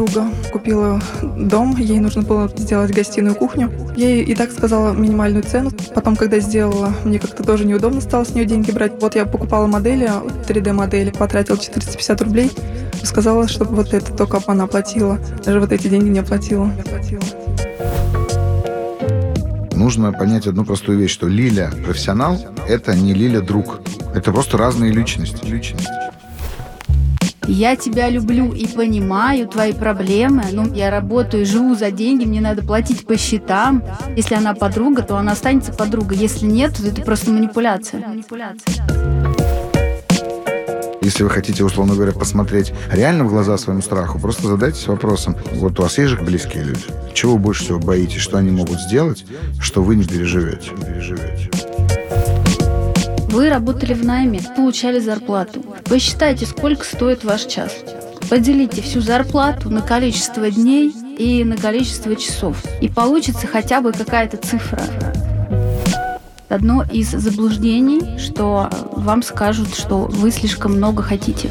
Подруга купила дом, ей нужно было сделать гостиную кухню. Я ей и так сказала минимальную цену. Потом, когда сделала, мне как-то тоже неудобно стало с нее деньги брать. Вот я покупала модели, 3D-модели, потратила 450 рублей. Сказала, чтобы вот это только она платила. Даже вот эти деньги не оплатила. Нужно понять одну простую вещь, что Лиля профессионал – это не Лиля друг. Это просто разные личности. личности. Я тебя люблю и понимаю твои проблемы. Ну, я работаю, живу за деньги, мне надо платить по счетам. Если она подруга, то она останется подругой. Если нет, то это просто манипуляция. Если вы хотите, условно говоря, посмотреть реально в глаза своему страху, просто задайтесь вопросом, вот у вас есть же близкие люди, чего вы больше всего боитесь, что они могут сделать, что вы не переживете. Не переживете. Вы работали в найме, получали зарплату. Посчитайте, сколько стоит ваш час. Поделите всю зарплату на количество дней и на количество часов. И получится хотя бы какая-то цифра. Одно из заблуждений, что вам скажут, что вы слишком много хотите.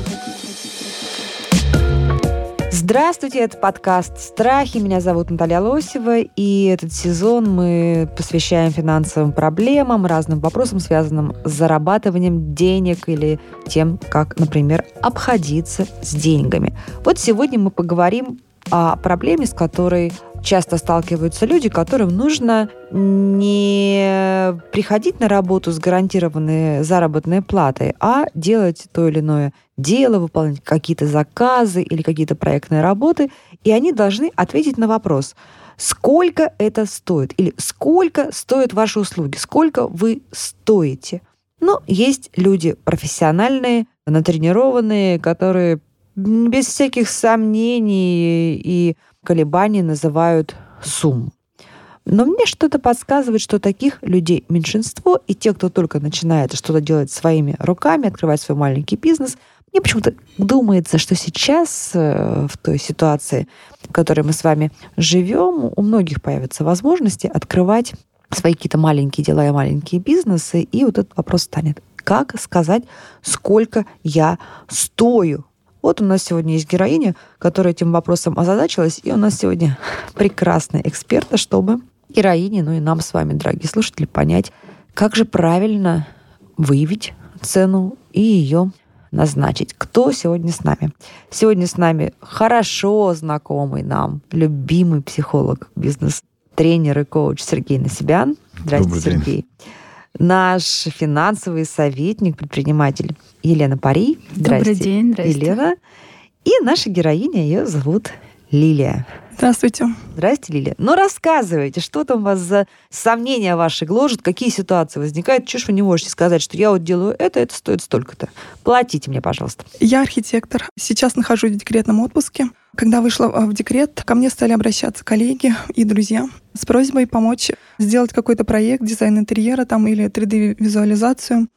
Здравствуйте, это подкаст «Страхи». Меня зовут Наталья Лосева, и этот сезон мы посвящаем финансовым проблемам, разным вопросам, связанным с зарабатыванием денег или тем, как, например, обходиться с деньгами. Вот сегодня мы поговорим о проблеме, с которой часто сталкиваются люди, которым нужно не приходить на работу с гарантированной заработной платой, а делать то или иное дело, выполнять какие-то заказы или какие-то проектные работы, и они должны ответить на вопрос, сколько это стоит или сколько стоят ваши услуги, сколько вы стоите. Но есть люди профессиональные, натренированные, которые без всяких сомнений и колебаний называют сумму. Но мне что-то подсказывает, что таких людей меньшинство, и те, кто только начинает что-то делать своими руками, открывать свой маленький бизнес, мне почему-то думается, что сейчас, э, в той ситуации, в которой мы с вами живем, у многих появятся возможности открывать свои какие-то маленькие дела и маленькие бизнесы, и вот этот вопрос станет. Как сказать, сколько я стою? Вот у нас сегодня есть героиня, которая этим вопросом озадачилась, и у нас сегодня прекрасные эксперты, чтобы героине, ну и нам с вами, дорогие слушатели, понять, как же правильно выявить цену и ее назначить. Кто сегодня с нами? Сегодня с нами хорошо знакомый нам, любимый психолог, бизнес-тренер и коуч Сергей Насибян. Здравствуйте, Сергей. Наш финансовый советник, предприниматель Елена Пари. Добрый день, здравствуйте. Елена. И наша героиня, ее зовут Лилия. Здравствуйте. Здравствуйте, Лилия. Ну, рассказывайте, что там вас за сомнения ваши гложат, какие ситуации возникают, чего ж вы не можете сказать, что я вот делаю это, это стоит столько-то. Платите мне, пожалуйста. Я архитектор. Сейчас нахожусь в декретном отпуске. Когда вышла а, в декрет, ко мне стали обращаться коллеги и друзья с просьбой помочь сделать какой-то проект, дизайн интерьера там или 3D-визуализацию.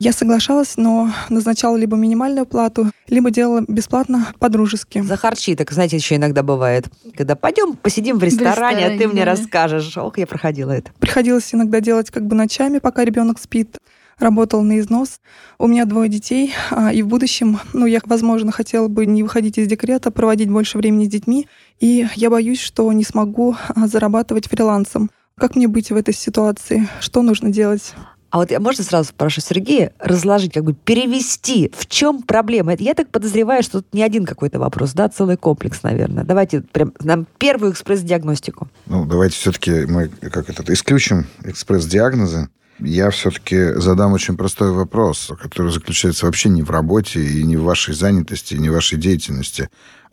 Я соглашалась, но назначала либо минимальную плату, либо делала бесплатно по-дружески. За харчи, так, знаете, еще иногда бывает. Когда пойдем посидим в ресторане, в ресторане а ты мне да. расскажешь. Ох, я проходила это. Приходилось иногда делать как бы ночами, пока ребенок спит работал на износ. У меня двое детей, а, и в будущем, ну, я, возможно, хотела бы не выходить из декрета, проводить больше времени с детьми, и я боюсь, что не смогу а, зарабатывать фрилансом. Как мне быть в этой ситуации? Что нужно делать? А вот я можно сразу прошу Сергея разложить, как бы перевести, в чем проблема? Я так подозреваю, что тут не один какой-то вопрос, да, целый комплекс, наверное. Давайте прям нам первую экспресс-диагностику. Ну, давайте все-таки мы как это исключим экспресс-диагнозы. Я все-таки задам очень простой вопрос, который заключается вообще не в работе и не в вашей занятости, и не в вашей деятельности,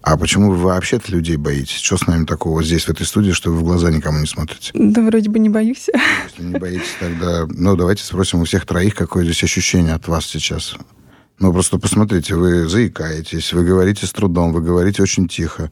а почему вы вообще-то людей боитесь? Что с нами такого здесь, в этой студии, что вы в глаза никому не смотрите? Да вроде бы не боюсь. Если не боитесь, тогда... Ну, давайте спросим у всех троих, какое здесь ощущение от вас сейчас. Ну, просто посмотрите, вы заикаетесь, вы говорите с трудом, вы говорите очень тихо.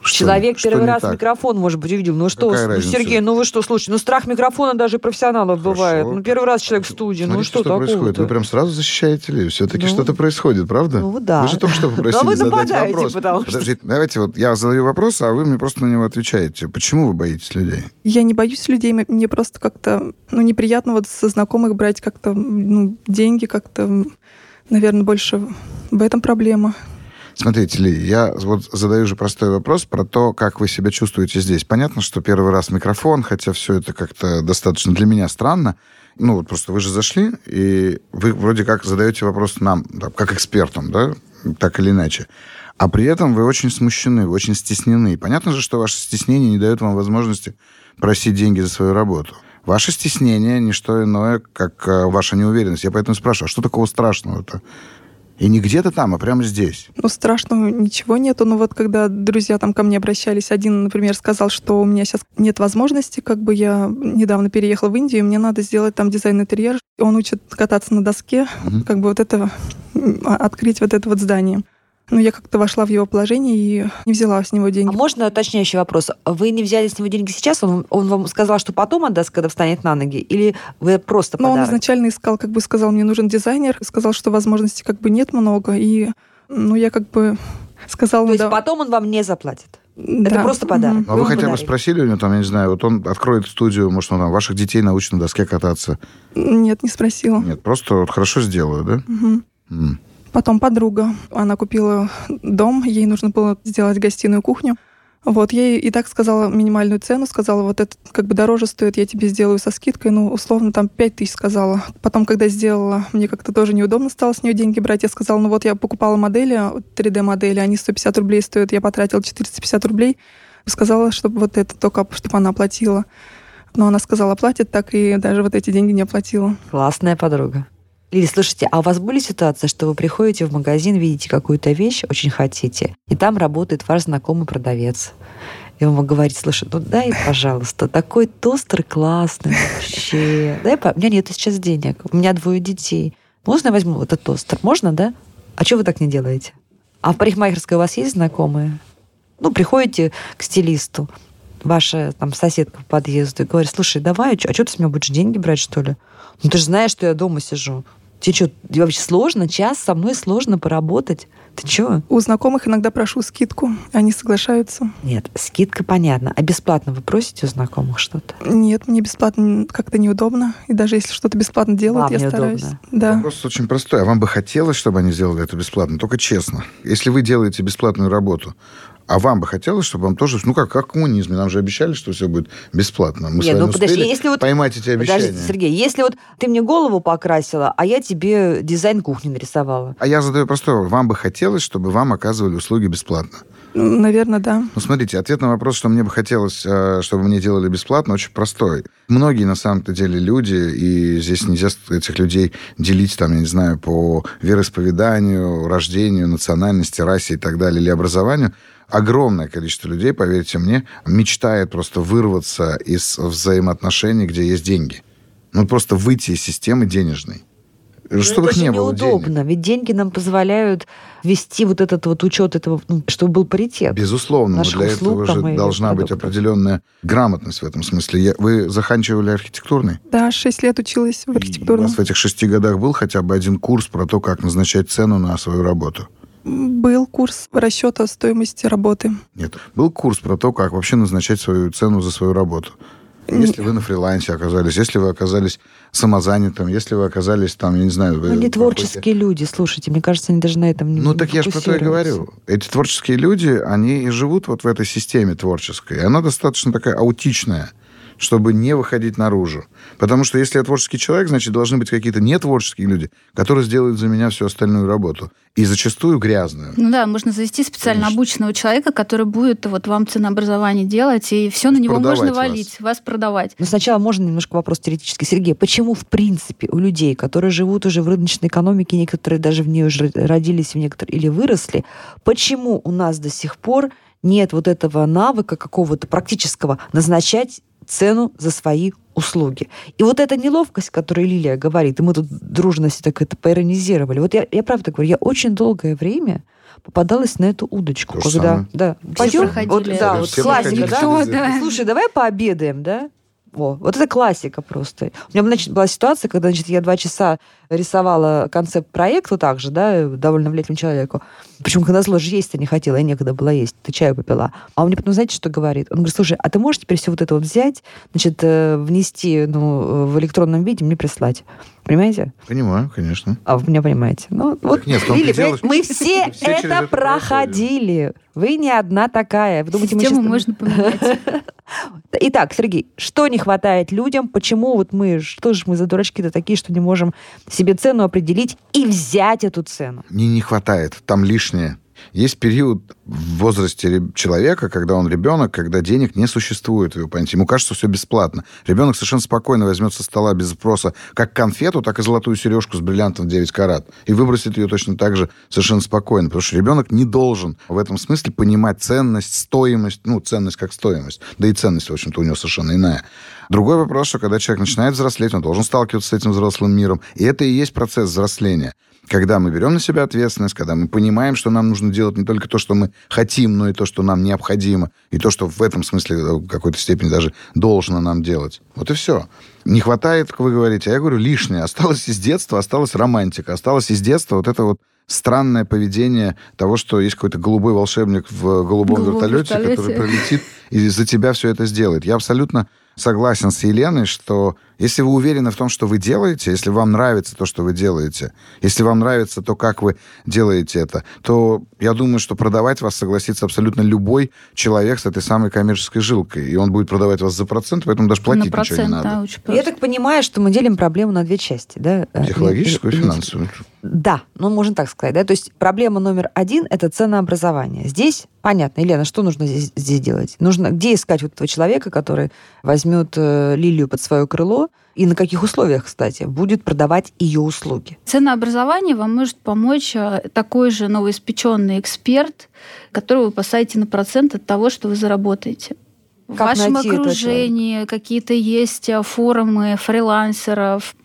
Что, Человек что первый раз так? микрофон, может быть, увидел. Ну что, Какая Сергей, ну вы что, слушайте, ну страх микрофона даже профессионалов Хорошо. бывает. Ну первый раз человек в студии, ну, Смотрите, ну что, что происходит? Вы прям сразу защищаете ли? Все-таки ну, что-то происходит, правда? Ну да. Вы же только что попросили вы задать вопрос. Потому что... Подождите, давайте вот я задаю вопрос, а вы мне просто на него отвечаете. Почему вы боитесь людей? Я не боюсь людей, мне просто как-то ну, неприятно вот со знакомых брать как-то ну, деньги, как-то, наверное, больше в этом проблема. Смотрите, Ли, я вот задаю же простой вопрос про то, как вы себя чувствуете здесь. Понятно, что первый раз микрофон, хотя все это как-то достаточно для меня странно. Ну, вот просто вы же зашли, и вы вроде как задаете вопрос нам, да, как экспертам, да, так или иначе. А при этом вы очень смущены, вы очень стеснены. Понятно же, что ваше стеснение не дает вам возможности просить деньги за свою работу. Ваше стеснение – не что иное, как э, ваша неуверенность. Я поэтому спрашиваю, а что такого страшного-то? И не где-то там, а прямо здесь. Ну, страшного ничего нету. Но вот когда друзья там ко мне обращались, один, например, сказал, что у меня сейчас нет возможности, как бы я недавно переехал в Индию, и мне надо сделать там дизайн интерьер. Он учит кататься на доске, mm-hmm. как бы вот это, открыть вот это вот здание. Ну, я как-то вошла в его положение и не взяла с него деньги. А можно уточняющий вопрос? Вы не взяли с него деньги сейчас? Он, он вам сказал, что потом отдаст, когда встанет на ноги? Или вы просто Ну, он изначально искал, как бы сказал, мне нужен дизайнер, сказал, что возможностей как бы нет много, и ну, я как бы сказала... То есть да. потом он вам не заплатит? Да. Это просто подарок. А вы, вы хотя бы спросили у него, там, я не знаю, вот он откроет студию, может, он там ваших детей научит на доске кататься? Нет, не спросила. Нет, просто вот хорошо сделаю, да? Угу. М. Потом подруга. Она купила дом, ей нужно было сделать гостиную кухню. Вот, ей и так сказала минимальную цену, сказала, вот это как бы дороже стоит, я тебе сделаю со скидкой, ну, условно, там 5 тысяч сказала. Потом, когда сделала, мне как-то тоже неудобно стало с нее деньги брать, я сказала, ну вот я покупала модели, 3D-модели, они 150 рублей стоят, я потратила 450 рублей, сказала, чтобы вот это только, чтобы она оплатила. Но она сказала, платит так, и даже вот эти деньги не оплатила. Классная подруга. Лили, слушайте, а у вас были ситуации, что вы приходите в магазин, видите какую-то вещь, очень хотите, и там работает ваш знакомый продавец. И он вам говорит, слушай, ну дай, пожалуйста, такой тостер классный вообще. Дай, у меня нет сейчас денег, у меня двое детей. Можно я возьму этот тостер? Можно, да? А что вы так не делаете? А в парикмахерской у вас есть знакомые? Ну, приходите к стилисту, ваша там соседка по подъезду и говорит, слушай, давай, а что ты с меня будешь деньги брать, что ли? Ну, ты же знаешь, что я дома сижу. Тебе что, вообще сложно? Час со мной сложно поработать? Ты чё? У знакомых иногда прошу скидку, они соглашаются. Нет, скидка понятно. А бесплатно вы просите у знакомых что-то? Нет, мне бесплатно как-то неудобно. И даже если что-то бесплатно делают, вам я стараюсь. Да. Вопрос очень простой. А вам бы хотелось, чтобы они сделали это бесплатно? Только честно. Если вы делаете бесплатную работу, а вам бы хотелось, чтобы вам тоже... Ну, как, как в коммунизме. Нам же обещали, что все будет бесплатно. Мы Нет, с вами ну, подожди, если вот... поймать эти обещания. Подожди, Сергей, если вот ты мне голову покрасила, а я тебе дизайн кухни нарисовала. А я задаю простой вопрос. Вам бы хотелось, чтобы вам оказывали услуги бесплатно? Наверное, да. Ну, смотрите, ответ на вопрос, что мне бы хотелось, э, чтобы мне делали бесплатно, очень простой. Многие, на самом-то деле, люди, и здесь нельзя этих людей делить, там, я не знаю, по вероисповеданию, рождению, национальности, расе и так далее, или образованию, огромное количество людей, поверьте мне, мечтает просто вырваться из взаимоотношений, где есть деньги. Ну, просто выйти из системы денежной. Ну, чтобы их не было неудобно, денег. ведь деньги нам позволяют вести вот этот вот учет этого, ну, чтобы был паритет. Безусловно, но для этого же должна быть определенная грамотность в этом смысле. Я, вы заканчивали архитектурный? Да, шесть лет училась в архитектурном. у вас в этих шести годах был хотя бы один курс про то, как назначать цену на свою работу? Был курс расчета стоимости работы. Нет, был курс про то, как вообще назначать свою цену за свою работу. Если вы на фрилансе оказались, если вы оказались самозанятым, если вы оказались там, я не знаю... Вы они творческие люди, слушайте, мне кажется, они даже на этом не Ну, так я же про то и говорю. Эти творческие люди, они и живут вот в этой системе творческой. И она достаточно такая аутичная чтобы не выходить наружу. Потому что если я творческий человек, значит, должны быть какие-то нетворческие люди, которые сделают за меня всю остальную работу. И зачастую грязную. Ну да, можно завести специально Конечно. обученного человека, который будет вот вам ценообразование делать, и все на него можно валить, вас. вас продавать. Но сначала можно немножко вопрос теоретический. Сергей, почему, в принципе, у людей, которые живут уже в рыночной экономике, некоторые даже в ней уже родились, в некоторые или выросли, почему у нас до сих пор нет вот этого навыка какого-то практического назначать цену за свои услуги. И вот эта неловкость, которую Лилия говорит, и мы тут дружно все так это поиронизировали. Вот я, я правда говорю, я очень долгое время попадалась на эту удочку. То когда, да, пойдем, вот, да, вот классика, да? Слушай, давай пообедаем, да? Во, вот это классика просто. У меня значит, была ситуация, когда значит, я два часа рисовала концепт проекта также, да, довольно влиятельному человеку. Почему, когда зло же есть-то не хотела, и некогда было есть, ты чаю попила. А он мне потом, знаете, что говорит? Он говорит, слушай, а ты можешь теперь все вот это вот взять, значит, э, внести ну, в электронном виде, мне прислать? Понимаете? Понимаю, конечно. А вы меня понимаете? Ну, вот, нет, Лили, дело, мы все, все это проходили. Вы не одна такая. Вы думаете, Систему мы сейчас... можно поменять. Итак, Сергей, что не хватает людям? Почему вот мы, что же мы за дурачки-то такие, что не можем себе цену определить и взять эту цену? Не не хватает, там лишнее. Есть период в возрасте человека, когда он ребенок, когда денег не существует в его памяти. Ему кажется, все бесплатно. Ребенок совершенно спокойно возьмет со стола без спроса как конфету, так и золотую сережку с бриллиантом в 9 карат. И выбросит ее точно так же совершенно спокойно. Потому что ребенок не должен в этом смысле понимать ценность, стоимость, ну, ценность как стоимость. Да и ценность, в общем-то, у него совершенно иная. Другой вопрос, что когда человек начинает взрослеть, он должен сталкиваться с этим взрослым миром. И это и есть процесс взросления когда мы берем на себя ответственность, когда мы понимаем, что нам нужно делать не только то, что мы хотим, но и то, что нам необходимо, и то, что в этом смысле э, в какой-то степени даже должно нам делать. Вот и все. Не хватает, как вы говорите, а я говорю, лишнее. Осталось из детства, осталась романтика, осталось из детства вот это вот странное поведение того, что есть какой-то голубой волшебник в голубом Голубом вертолете, вертолете. который пролетит и за тебя все это сделает. Я абсолютно согласен с Еленой, что если вы уверены в том, что вы делаете, если вам нравится то, что вы делаете, если вам нравится то, как вы делаете это, то я думаю, что продавать вас согласится абсолютно любой человек с этой самой коммерческой жилкой. И он будет продавать вас за процент, поэтому даже платить На ничего не процент, надо. да, очень Я так понимаю, что мы делим проблему на две части, да? Э, Психологическую и Или- или- финансовую. Да, ну можно так сказать, да. То есть проблема номер один – это ценообразование. Здесь понятно, Елена, что нужно здесь, здесь делать? Нужно где искать вот этого человека, который возьмет э, Лилию под свое крыло и на каких условиях, кстати, будет продавать ее услуги? Ценообразование вам может помочь э, такой же новоиспеченный эксперт, которого вы посадите на процент от того, что вы заработаете. В Как вашем найти этого окружении какие-то есть э, форумы фрилансеров,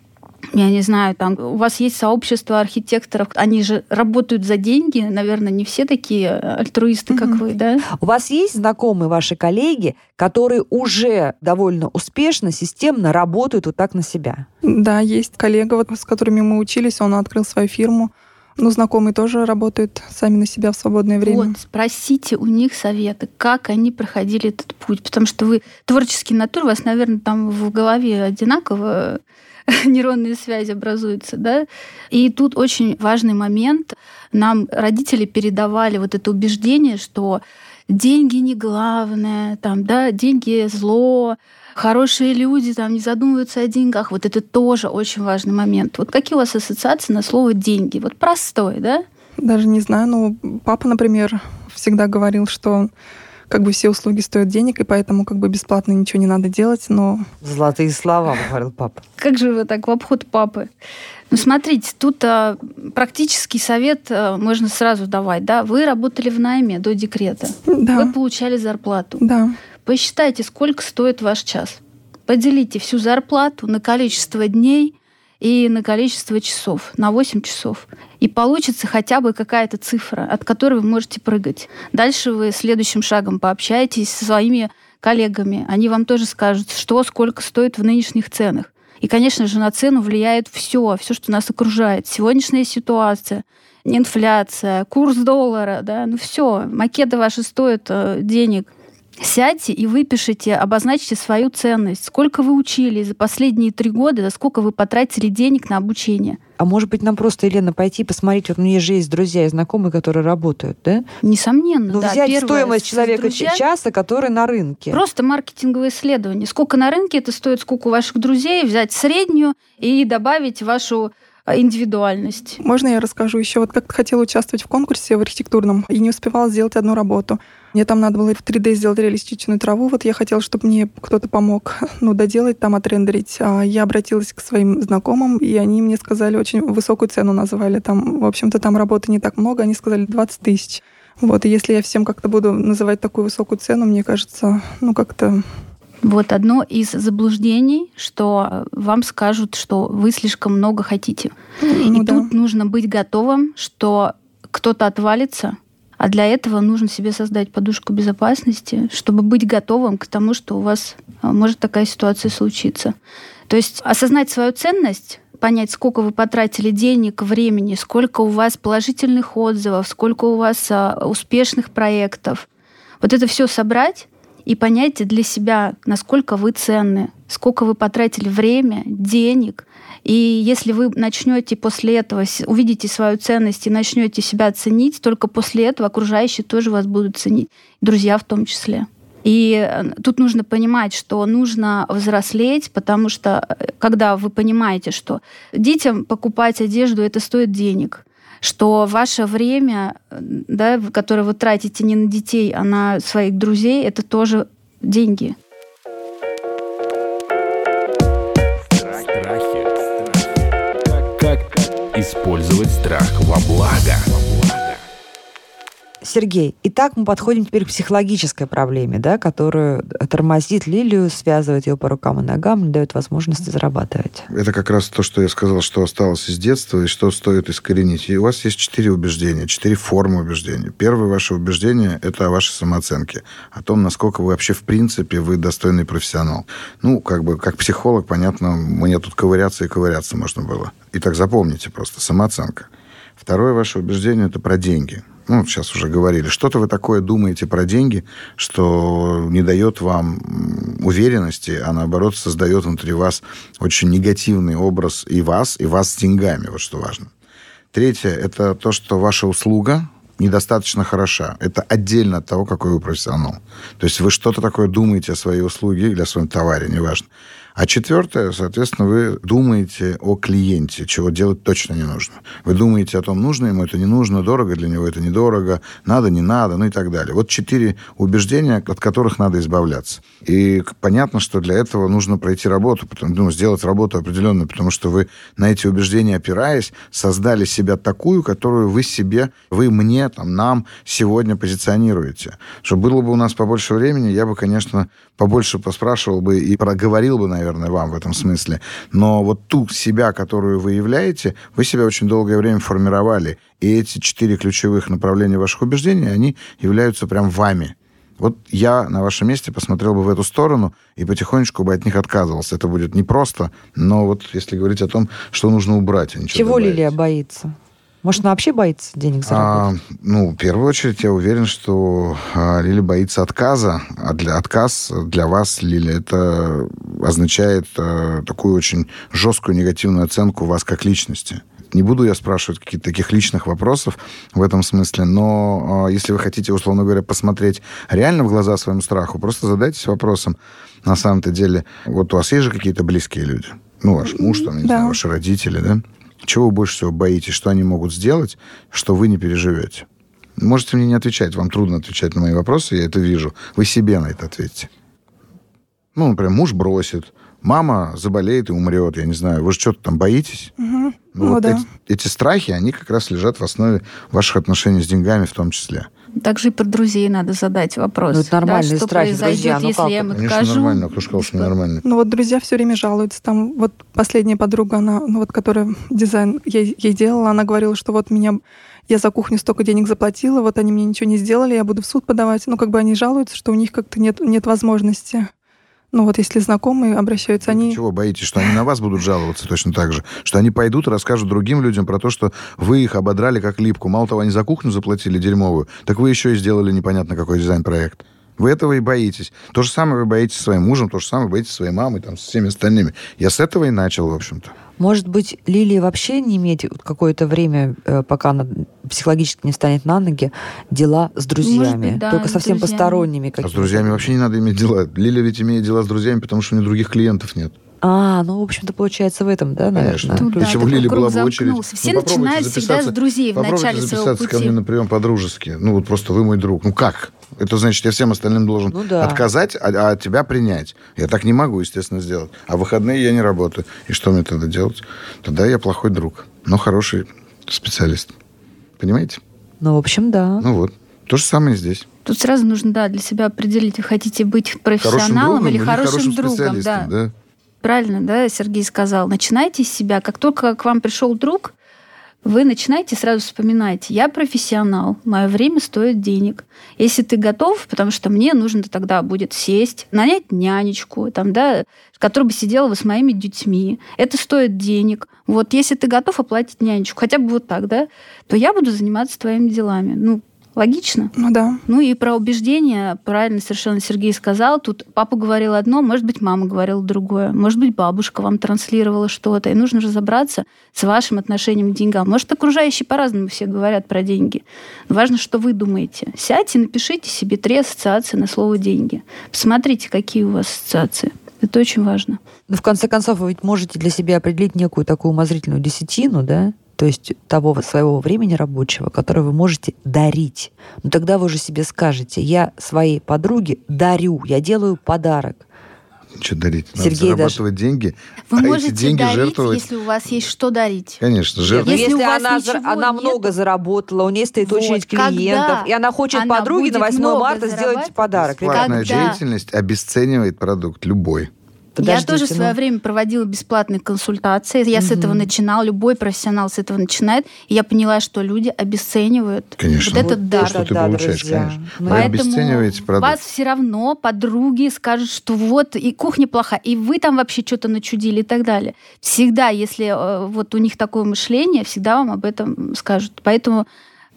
я не знаю, там у вас есть сообщество архитекторов, они же работают за деньги, наверное, не все такие э, альтруисты, как Мгм. вы, да? У вас есть знакомые ваши коллеги, которые уже довольно успешно, системно работают вот так на себя? Да, есть коллега, вот, с которыми мы учились, он открыл свою фирму. Ну, знакомые тоже работают сами на себя в свободное время. Вот, спросите у них советы, как они проходили этот путь. Потому что вы творческий натур, у вас, наверное, там в голове одинаково нейронные связи образуются, да? И тут очень важный момент. Нам родители передавали вот это убеждение, что деньги не главное, там, да, деньги зло, хорошие люди там не задумываются о деньгах. Вот это тоже очень важный момент. Вот какие у вас ассоциации на слово деньги? Вот простой, да? Даже не знаю, ну, папа, например, всегда говорил, что как бы все услуги стоят денег, и поэтому как бы бесплатно ничего не надо делать, но Золотые слова, говорил папа. Как же вы так в обход папы? Ну, смотрите, тут а, практический совет а, можно сразу давать, да? Вы работали в найме до декрета, да, вы получали зарплату. да. Посчитайте, сколько стоит ваш час. Поделите всю зарплату на количество дней и на количество часов, на 8 часов. И получится хотя бы какая-то цифра, от которой вы можете прыгать. Дальше вы следующим шагом пообщаетесь со своими коллегами. Они вам тоже скажут, что сколько стоит в нынешних ценах. И, конечно же, на цену влияет все, все, что нас окружает. Сегодняшняя ситуация, инфляция, курс доллара, да, ну все, макеты ваши стоят э, денег. Сядьте и выпишите, обозначьте свою ценность. Сколько вы учились за последние три года, за сколько вы потратили денег на обучение. А может быть, нам просто, Елена, пойти посмотреть, вот у меня же есть друзья и знакомые, которые работают, да? Несомненно, Ну, да. взять Первое, стоимость человека друзьями. часа, который на рынке. Просто маркетинговое исследование. Сколько на рынке это стоит, сколько у ваших друзей, взять среднюю и добавить вашу индивидуальность. Можно я расскажу еще? Вот как хотела участвовать в конкурсе в архитектурном и не успевала сделать одну работу. Мне там надо было в 3D сделать реалистичную траву. Вот я хотела, чтобы мне кто-то помог, ну, доделать, там, отрендерить. А Я обратилась к своим знакомым, и они мне сказали, очень высокую цену назвали. Там, в общем-то, там работы не так много, они сказали 20 тысяч. Вот, и если я всем как-то буду называть такую высокую цену, мне кажется, ну, как-то... Вот одно из заблуждений, что вам скажут, что вы слишком много хотите. ну, и да. тут нужно быть готовым, что кто-то отвалится, а для этого нужно себе создать подушку безопасности, чтобы быть готовым к тому, что у вас может такая ситуация случиться. То есть осознать свою ценность понять, сколько вы потратили денег, времени, сколько у вас положительных отзывов, сколько у вас а, успешных проектов. Вот это все собрать и понять для себя, насколько вы ценны, сколько вы потратили время, денег. И если вы начнете после этого, увидите свою ценность и начнете себя ценить, только после этого окружающие тоже вас будут ценить, друзья в том числе. И э, тут нужно понимать, что нужно взрослеть, потому что э, когда вы понимаете, что детям покупать одежду это стоит денег, что ваше время, да, которое вы тратите не на детей, а на своих друзей, это тоже деньги. Использовать страх во благо? Сергей, итак, мы подходим теперь к психологической проблеме, да, которую тормозит Лилию, связывает ее по рукам и ногам, не дает возможности зарабатывать. Это как раз то, что я сказал, что осталось из детства и что стоит искоренить. И у вас есть четыре убеждения, четыре формы убеждений. Первое ваше убеждение – это о вашей самооценке, о том, насколько вы вообще в принципе вы достойный профессионал. Ну, как бы, как психолог, понятно, мне тут ковыряться и ковыряться можно было. И так запомните просто, самооценка. Второе ваше убеждение – это про деньги ну, сейчас уже говорили, что-то вы такое думаете про деньги, что не дает вам уверенности, а наоборот создает внутри вас очень негативный образ и вас, и вас с деньгами, вот что важно. Третье – это то, что ваша услуга недостаточно хороша. Это отдельно от того, какой вы профессионал. То есть вы что-то такое думаете о своей услуге или о своем товаре, неважно. А четвертое, соответственно, вы думаете о клиенте, чего делать точно не нужно. Вы думаете о том, нужно ему это, не нужно, дорого для него это, недорого, надо, не надо, ну и так далее. Вот четыре убеждения, от которых надо избавляться. И понятно, что для этого нужно пройти работу, потом, ну, сделать работу определенную, потому что вы на эти убеждения опираясь, создали себя такую, которую вы себе, вы мне, там, нам сегодня позиционируете. Что было бы у нас побольше времени, я бы, конечно, побольше поспрашивал бы и проговорил бы, наверное, вам в этом смысле. Но вот ту себя, которую вы являете, вы себя очень долгое время формировали. И эти четыре ключевых направления ваших убеждений, они являются прям вами. Вот я на вашем месте посмотрел бы в эту сторону и потихонечку бы от них отказывался. Это будет непросто, но вот если говорить о том, что нужно убрать, а Чего добавить. Лилия боится? Может, она вообще боится денег заработать? А, ну, в первую очередь, я уверен, что а, Лили боится отказа. А для отказ для вас, Лили, это означает а, такую очень жесткую негативную оценку вас как личности. Не буду я спрашивать каких-то таких личных вопросов в этом смысле, но э, если вы хотите, условно говоря, посмотреть реально в глаза своему страху, просто задайтесь вопросом, на самом-то деле, вот у вас есть же какие-то близкие люди? Ну, ваш муж, там, не да. знаю, ваши родители, да? Чего вы больше всего боитесь, что они могут сделать, что вы не переживете? Можете мне не отвечать, вам трудно отвечать на мои вопросы, я это вижу. Вы себе на это ответьте. Ну, например, муж бросит, мама заболеет и умрет, я не знаю. Вы же что-то там боитесь? Угу. Ну, ну, вот да. эти, эти страхи, они как раз лежат в основе ваших отношений с деньгами в том числе. Также и про друзей надо задать вопрос. Ну, это нормальный да, что страх, произойдет, друзья, ну, если как? я им Конечно, откажу? нормально. Кто сказал, что нормально? Ну вот друзья все время жалуются. Там вот последняя подруга, она, ну вот, которая дизайн ей, ей делала, она говорила, что вот меня я за кухню столько денег заплатила, вот они мне ничего не сделали, я буду в суд подавать. Ну, как бы они жалуются, что у них как-то нет, нет возможности ну вот если знакомые обращаются, они... Чего боитесь, что они на вас будут жаловаться точно так же? Что они пойдут и расскажут другим людям про то, что вы их ободрали как липку. Мало того, они за кухню заплатили дерьмовую, так вы еще и сделали непонятно какой дизайн-проект. Вы этого и боитесь. То же самое вы боитесь своим мужем, то же самое боитесь своей мамой, там, с всеми остальными. Я с этого и начал, в общем-то. Может быть, Лилии вообще не иметь какое-то время, э, пока она психологически не встанет на ноги, дела с друзьями. быть, да, Только совсем друзьями. посторонними. А с друзьями вообще не надо иметь дела. Лиля ведь имеет дела с друзьями, потому что у нее других клиентов нет. А, ну, в общем-то, получается в этом, да, наверное? Конечно. Бы у Лили была бы очередь... замкнулся. Все ну, начинают всегда с друзей в начале своего записаться ко пути. мне на прием по-дружески. Ну, вот просто вы мой друг. Ну, как? Это значит, я всем остальным должен Ну да. отказать, а, а тебя принять. Я так не могу, естественно, сделать. А в выходные я не работаю. И что мне тогда делать? Тогда я плохой друг, но хороший специалист. Понимаете? Ну, в общем, да. Ну вот. То же самое и здесь. Тут сразу нужно, да, для себя определить, вы хотите быть профессионалом другом или хорошим, хорошим другом. специалистом, Да. да. Правильно, да, Сергей сказал. Начинайте с себя. Как только к вам пришел друг, вы начинаете сразу вспоминать, я профессионал, мое время стоит денег. Если ты готов, потому что мне нужно тогда будет сесть, нанять нянечку, там, да, которая бы сидела бы с моими детьми. Это стоит денег. Вот если ты готов оплатить нянечку, хотя бы вот так, да, то я буду заниматься твоими делами. Ну, Логично? Ну да. Ну и про убеждения, правильно совершенно Сергей сказал. Тут папа говорил одно, может быть, мама говорила другое. Может быть, бабушка вам транслировала что-то. И нужно разобраться с вашим отношением к деньгам. Может, окружающие по-разному все говорят про деньги. Но важно, что вы думаете. Сядьте, напишите себе три ассоциации на слово «деньги». Посмотрите, какие у вас ассоциации. Это очень важно. Ну, в конце концов, вы ведь можете для себя определить некую такую умозрительную десятину, да? То есть того своего времени рабочего, которое вы можете дарить. Но тогда вы уже себе скажете, я своей подруге дарю, я делаю подарок. Что дарить? Надо Сергей зарабатывать даже... деньги, Вы а можете эти деньги дарить, жертвовать... если у вас есть что дарить. Конечно, жертвовать. Если, если она, она нет... много заработала, у нее стоит вот, очередь клиентов, когда и она хочет она подруге на 8 марта сделать подарок. Бесплатная когда... деятельность обесценивает продукт любой. Подождите, я тоже в свое ну... время проводила бесплатные консультации. Я угу. с этого начинала, любой профессионал с этого начинает. И я поняла, что люди обесценивают конечно. вот этот вот дар. что ты да, получаешь, друзья. конечно. Вы Поэтому обесцениваете продукт. вас все равно подруги скажут, что вот и кухня плоха, и вы там вообще что-то начудили и так далее. Всегда, если э, вот у них такое мышление, всегда вам об этом скажут. Поэтому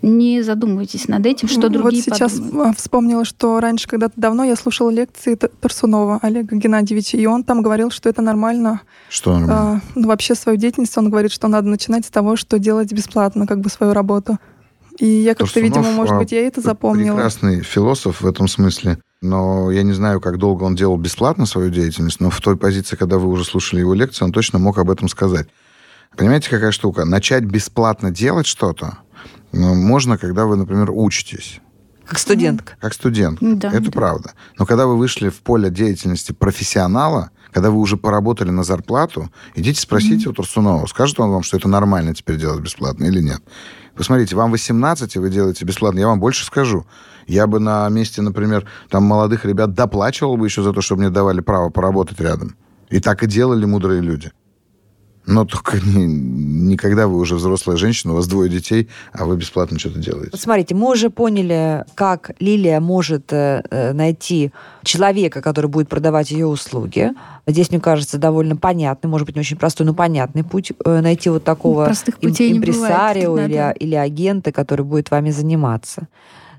не задумывайтесь над этим, что другие Вот сейчас подумают. вспомнила, что раньше, когда-то давно, я слушала лекции Тарсунова Олега Геннадьевича, и он там говорил, что это нормально. Что нормально? А, ну, вообще свою деятельность, он говорит, что надо начинать с того, что делать бесплатно, как бы свою работу. И я как-то, видимо, может а, быть, я это запомнила. Прекрасный философ в этом смысле. Но я не знаю, как долго он делал бесплатно свою деятельность, но в той позиции, когда вы уже слушали его лекции, он точно мог об этом сказать. Понимаете, какая штука? Начать бесплатно делать что-то ну, можно, когда вы, например, учитесь. Как студентка. Как студент. Да, это да. правда. Но когда вы вышли в поле деятельности профессионала, когда вы уже поработали на зарплату, идите спросите mm-hmm. у Турсунова, скажет он вам, что это нормально теперь делать бесплатно или нет. Посмотрите, вам 18, и вы делаете бесплатно. Я вам больше скажу. Я бы на месте, например, там молодых ребят доплачивал бы еще за то, чтобы мне давали право поработать рядом. И так и делали мудрые люди. Но только не, не когда вы уже взрослая женщина, у вас двое детей, а вы бесплатно что-то делаете. Вот смотрите, мы уже поняли, как Лилия может э, э, найти человека, который будет продавать ее услуги. Здесь, мне кажется, довольно понятный, может быть, не очень простой, но понятный путь э, найти вот такого им, импресарио или, или агента, который будет вами заниматься.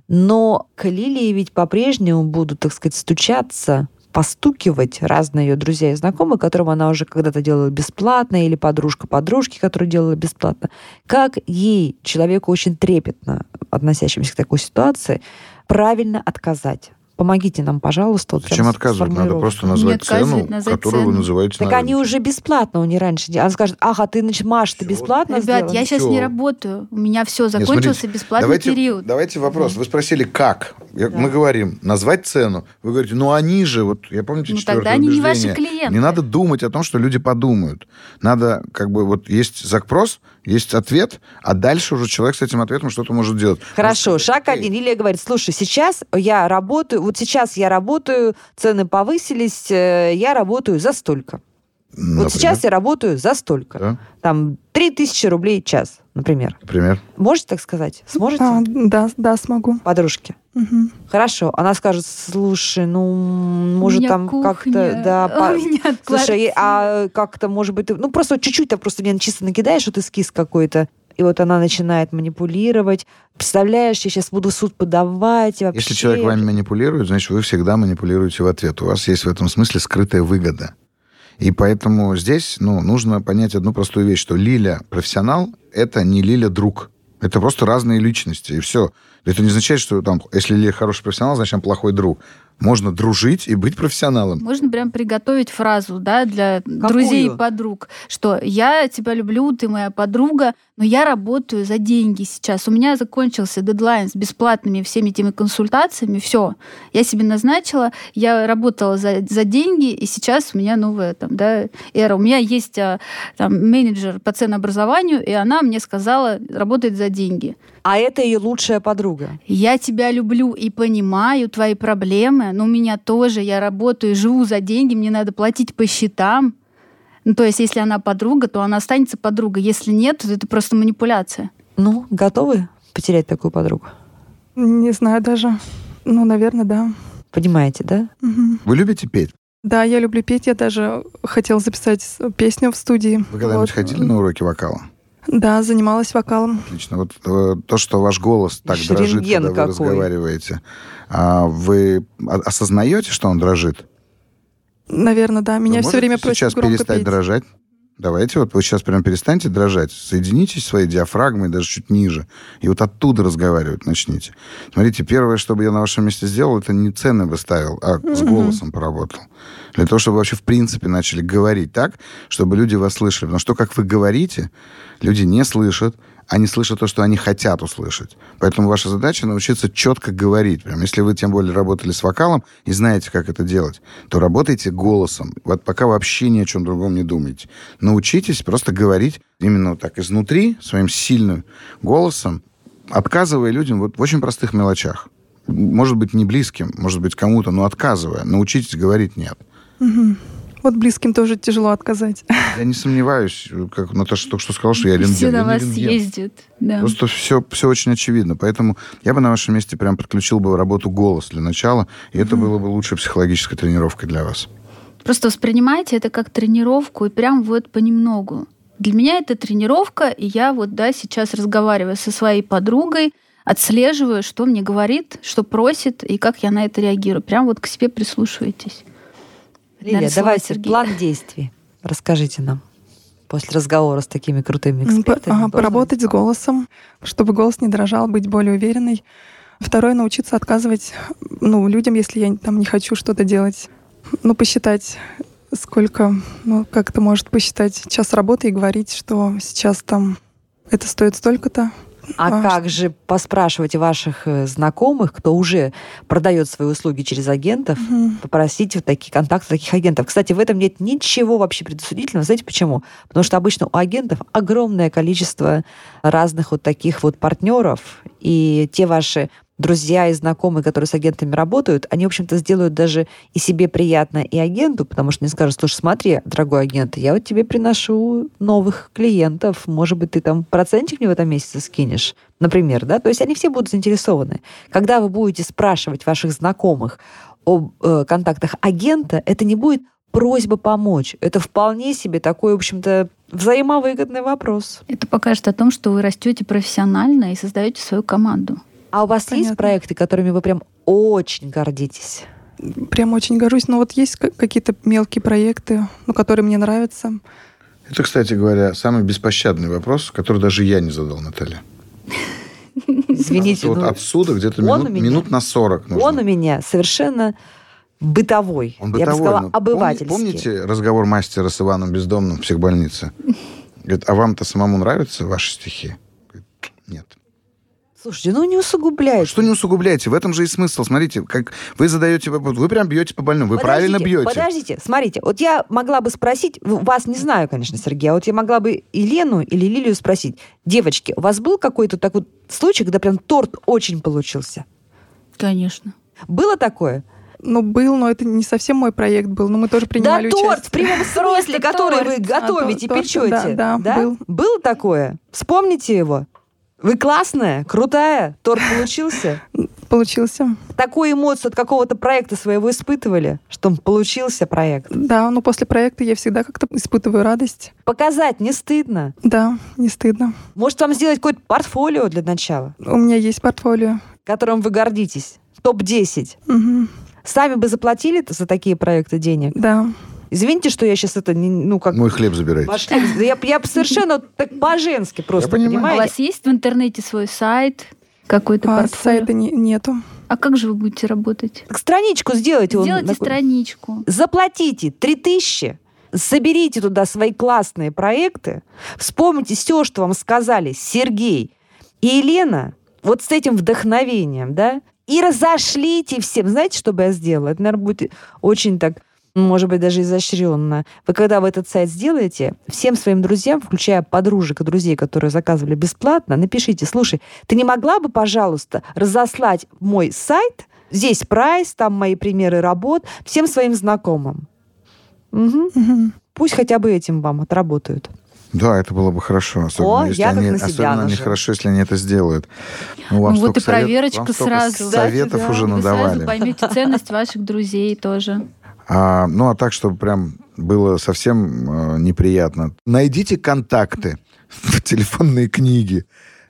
Но к Лилии ведь по-прежнему будут, так сказать, стучаться постукивать разные ее друзья и знакомые, которым она уже когда-то делала бесплатно, или подружка подружки, которую делала бесплатно. Как ей, человеку очень трепетно относящемуся к такой ситуации, правильно отказать? Помогите нам, пожалуйста. Вот Зачем отказывать? Надо просто назвать цену, назвать которую цену. вы называете. Так они уже бесплатно у нее раньше. Она скажет, ага, ты, значит, Маш, ты бесплатно Ребят, сделала? я сейчас Всё. не работаю. У меня все, закончился Нет, смотрите, бесплатный давайте, период. Давайте вопрос. Вы спросили, как? Я- Мы говорим, назвать цену. Вы говорите, ну они же, вот я помните Ну, четвертое тогда они не ваши клиенты. Не надо думать о том, что люди подумают. Надо, как бы, вот есть запрос, есть ответ, а дальше уже человек с этим ответом что-то может делать. Хорошо, Может, шаг один. Лилия говорит, слушай, сейчас я работаю, вот сейчас я работаю, цены повысились, э, я работаю за столько. Например. Вот сейчас я работаю за столько. Да, Там 3000 рублей в час, например. например. Можете так сказать? Сможете? А, да, да, смогу. Подружки. Мгм. Хорошо. Она скажет, слушай, ну, может, там как-то... Да, по- Слушай, а как-то, может быть, ты- ну, просто чуть-чуть, ты просто мне чисто накидаешь вот эскиз какой-то, и вот она начинает манипулировать. Представляешь, я сейчас буду в суд подавать. и Вообще. Если человек вами манипулирует, значит, вы всегда манипулируете в ответ. У вас есть в этом смысле скрытая выгода. И поэтому здесь ну, нужно понять одну простую вещь, что Лиля профессионал – это не Лиля друг. Это просто разные личности, и все. Это не означает, что там, если Лиля хороший профессионал, значит, он плохой друг. Можно дружить и быть профессионалом. Можно прям приготовить фразу, да, для Какую? друзей и подруг, что я тебя люблю, ты моя подруга, но я работаю за деньги сейчас. У меня закончился дедлайн с бесплатными всеми этими консультациями. Все, я себе назначила, я работала за, за деньги, и сейчас у меня новая там, да, эра. У меня есть а, там менеджер по ценообразованию, и она мне сказала, работает за деньги. А это ее лучшая подруга. Я тебя люблю и понимаю твои проблемы, но у меня тоже, я работаю живу за деньги, мне надо платить по счетам. Ну, то есть, если она подруга, то она останется подругой. Если нет, то это просто манипуляция. Ну, готовы потерять такую подругу? Не знаю даже. Ну, наверное, да. Понимаете, да? Мгм. Вы любите петь? Да, я люблю петь. Я даже хотела записать песню в студии. Вы когда-нибудь Вот. ходили на уроки вокала? Да, занималась вокалом. Отлично. Вот э, то, что ваш голос так дрожит, Шеренген когда вы какой. разговариваете, а вы осознаете, что он дрожит? Наверное, да. Меня Вы все время просят сейчас громко перестать петь. дрожать? Давайте, вот вы сейчас прям перестаньте дрожать, соединитесь своей диафрагмой даже чуть ниже, и вот оттуда разговаривать начните. Смотрите, первое, что бы я на вашем месте сделал, это не цены бы ставил, а с Мгм. голосом поработал. Для того, чтобы вообще в принципе начали говорить так, чтобы люди вас слышали. Потому что как вы говорите, люди не слышат, они слышат то, что они хотят услышать. Поэтому ваша задача научиться четко говорить. Прям, если вы тем более работали с вокалом и знаете, как это делать, то работайте голосом. Вот пока вообще ни о чем другом не думайте. Научитесь просто говорить именно вот так изнутри, своим сильным голосом, отказывая людям вот в очень простых мелочах. Может быть, не близким, может быть, кому-то, но отказывая. Научитесь говорить «нет». Мгм. Вот близким тоже тяжело отказать. Я не сомневаюсь, как Наташа только что сказала, что я рентген. Все на вас ездят. Да. Просто все, все очень очевидно. Поэтому я бы на вашем месте прям подключил бы работу голос для начала, и это было бы лучшей психологической тренировкой для вас. Просто воспринимайте это как тренировку и прям вот понемногу. Для меня это тренировка, и я вот, да, сейчас разговариваю со своей подругой, отслеживаю, что мне говорит, что просит, и как я на это реагирую. Прям вот к себе прислушивайтесь. Лилия, Наверное, давайте Сергея. план действий. Расскажите нам. После разговора с такими крутыми экспертами. ага, Поработать с голосом, чтобы голос не дрожал, быть более уверенной. Второе, научиться отказывать ну, людям, если я там не хочу что-то делать. Ну, посчитать, сколько, ну, как это может посчитать час работы и говорить, что сейчас там это стоит столько-то. А А как же поспрашивать ваших э, знакомых, кто уже продает свои услуги через агентов, Мгм. попросить вот такие контакты таких агентов. Кстати, в этом нет ничего вообще предосудительного. Знаете почему? Потому что обычно у агентов огромное количество разных вот таких вот партнеров, и те ваши друзья и знакомые, которые с агентами работают, они, в общем-то, сделают даже и себе приятно, и агенту, потому что не скажут, слушай, смотри, дорогой агент, я вот тебе приношу новых клиентов, может быть, ты там процентик мне в этом месяце скинешь, например, да? То есть они все будут заинтересованы. Когда вы будете спрашивать ваших знакомых об э, контактах агента, это не будет просьба помочь. Это вполне себе такой, в общем-то, взаимовыгодный вопрос. Это покажет о том, что вы растете профессионально и создаете свою команду. А у вас есть Понятно. проекты, которыми вы прям очень гордитесь? Прям очень горжусь. Но вот есть ка- какие-то мелкие проекты, ну, которые мне нравятся. Это, кстати говоря, самый беспощадный вопрос, который даже я не задал Наталье. Извините, вот ну, отсюда где-то минут, на 40 нужно. он у меня совершенно бытовой. Он я бы бытовой, сказала, обывательский. помни- Помните разговор мастера с Иваном Бездомным в психбольнице? Говорит, а вам-то самому нравятся ваши стихи? Говорит, Нет. Слушайте, ну не усугубляйте. Что не усугубляете? В этом же и смысл. Смотрите, как вы задаете вопрос, вы прям бьете по больному, вы правильно Подождите, бьете. Подождите, смотрите, вот я могла бы спросить, вас не знаю, конечно, Сергей, а вот я могла бы и Лену или Лилию спросить, девочки, у вас был какой-то такой случай, когда прям торт очень получился? Конечно. Было такое? Ну, был, но это не совсем мой проект был. Но мы тоже принимали да, торт в участие. прямом смысле, который вы готовите, А, печете. да, да, был. Было такое? Вспомните его. Вы классная, крутая, торт получился. Получился. Такую эмоцию от какого-то проекта своего испытывали, что получился проект. Да, но после проекта я всегда как-то испытываю радость. Показать не стыдно. Да, не стыдно. Может, вам сделать какое-то портфолио для начала, У меня есть портфолио. которым вы гордитесь? Топ-10. Мгм. Сами бы заплатили за такие проекты денег? Да. Извините, что я сейчас это, не- ну, как... Мой хлеб забирайте. Ваш хлеб- Я, я совершенно так по-женски просто, понимаю. А у понимаете? вас есть в интернете свой сайт, какой-то А портфолио? сайта не- нету. А как же вы будете работать? Так страничку сделайте. он Сделайте такой- страничку. Заплатите 3000, соберите туда свои классные проекты, вспомните все, что вам сказали Сергей и Елена, вот с этим вдохновением, да, и разошлите всем. Знаете, что бы я сделала? Это, наверное, будет очень так может быть, даже изощренно. Вы когда вы этот сайт сделаете, всем своим друзьям, включая подружек и друзей, которые заказывали бесплатно, напишите, слушай, ты не могла бы, пожалуйста, разослать мой сайт, здесь прайс, там мои примеры работ, всем своим знакомым. Мгм. Мгм. пусть хотя бы этим вам отработают. Да, это было бы хорошо. Особенно, О, если я как они, на себя особенно они нажму. хорошо, если они это сделают. Ну, вам Ну вот и проверочка вам столько сразу. Советов Да, уже Вы надавали. сразу поймете ценность ваших друзей тоже. А, ну, а так, чтобы прям было совсем э, неприятно. Найдите контакты в телефонной книге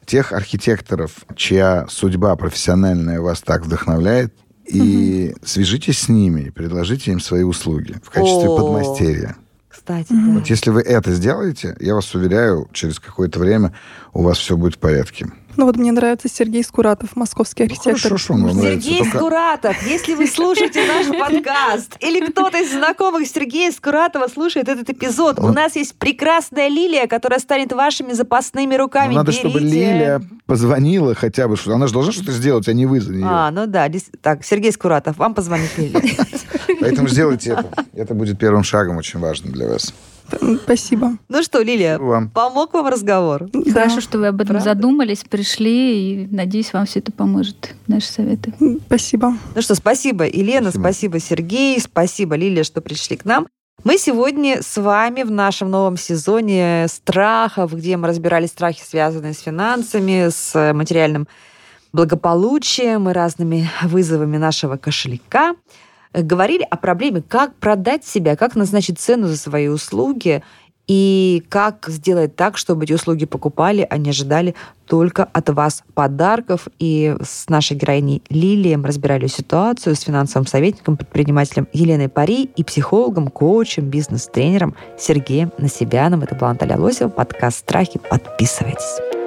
тех архитекторов, чья судьба профессиональная вас так вдохновляет, и свяжитесь с ними, и предложите им свои услуги в качестве О. подмастерья. Кстати, да. Вот если вы это сделаете, я вас уверяю, через какое-то время у вас все будет в порядке. Ну вот мне нравится Сергей Скуратов, московский Ну, архитектор. хорошо, что он вам нравится. Сергей только- Скуратов, если вы слушаете наш подкаст, или кто-то из знакомых Сергея Скуратова слушает этот эпизод, у Ну. нас есть прекрасная Лилия, которая станет вашими запасными Ну, руками. надо, чтобы. Лиля позвонила хотя бы. что- Она же должна что-то сделать, а не вы за нее. А, ну да, так, Сергей Скуратов, вам позвонит Лилия. Поэтому сделайте это. Это будет первым шагом очень важным для вас. Спасибо. Ну что, Лилия, вам. помог вам разговор? Да. Хорошо, что вы об этом Правда? задумались, пришли, и надеюсь, вам все это поможет, наши советы. Спасибо. Ну что, спасибо, Елена, Спасибо. спасибо, Сергей, спасибо, Лилия, что пришли к нам. Мы сегодня с вами в нашем новом сезоне страхов, где мы разбирали страхи, связанные с финансами, с материальным благополучием и разными вызовами нашего кошелька. Говорили о проблеме, как продать себя, как назначить цену за свои услуги и как сделать так, чтобы эти услуги покупали, а не ожидали только от вас подарков. И с нашей героиней Лилией мы разбирали ситуацию с финансовым советником, предпринимателем Еленой Пари и психологом, коучем, бизнес-тренером Сергеем Насибяном. Это была Наталья Лосева, подкаст «Страхи». Подписывайтесь.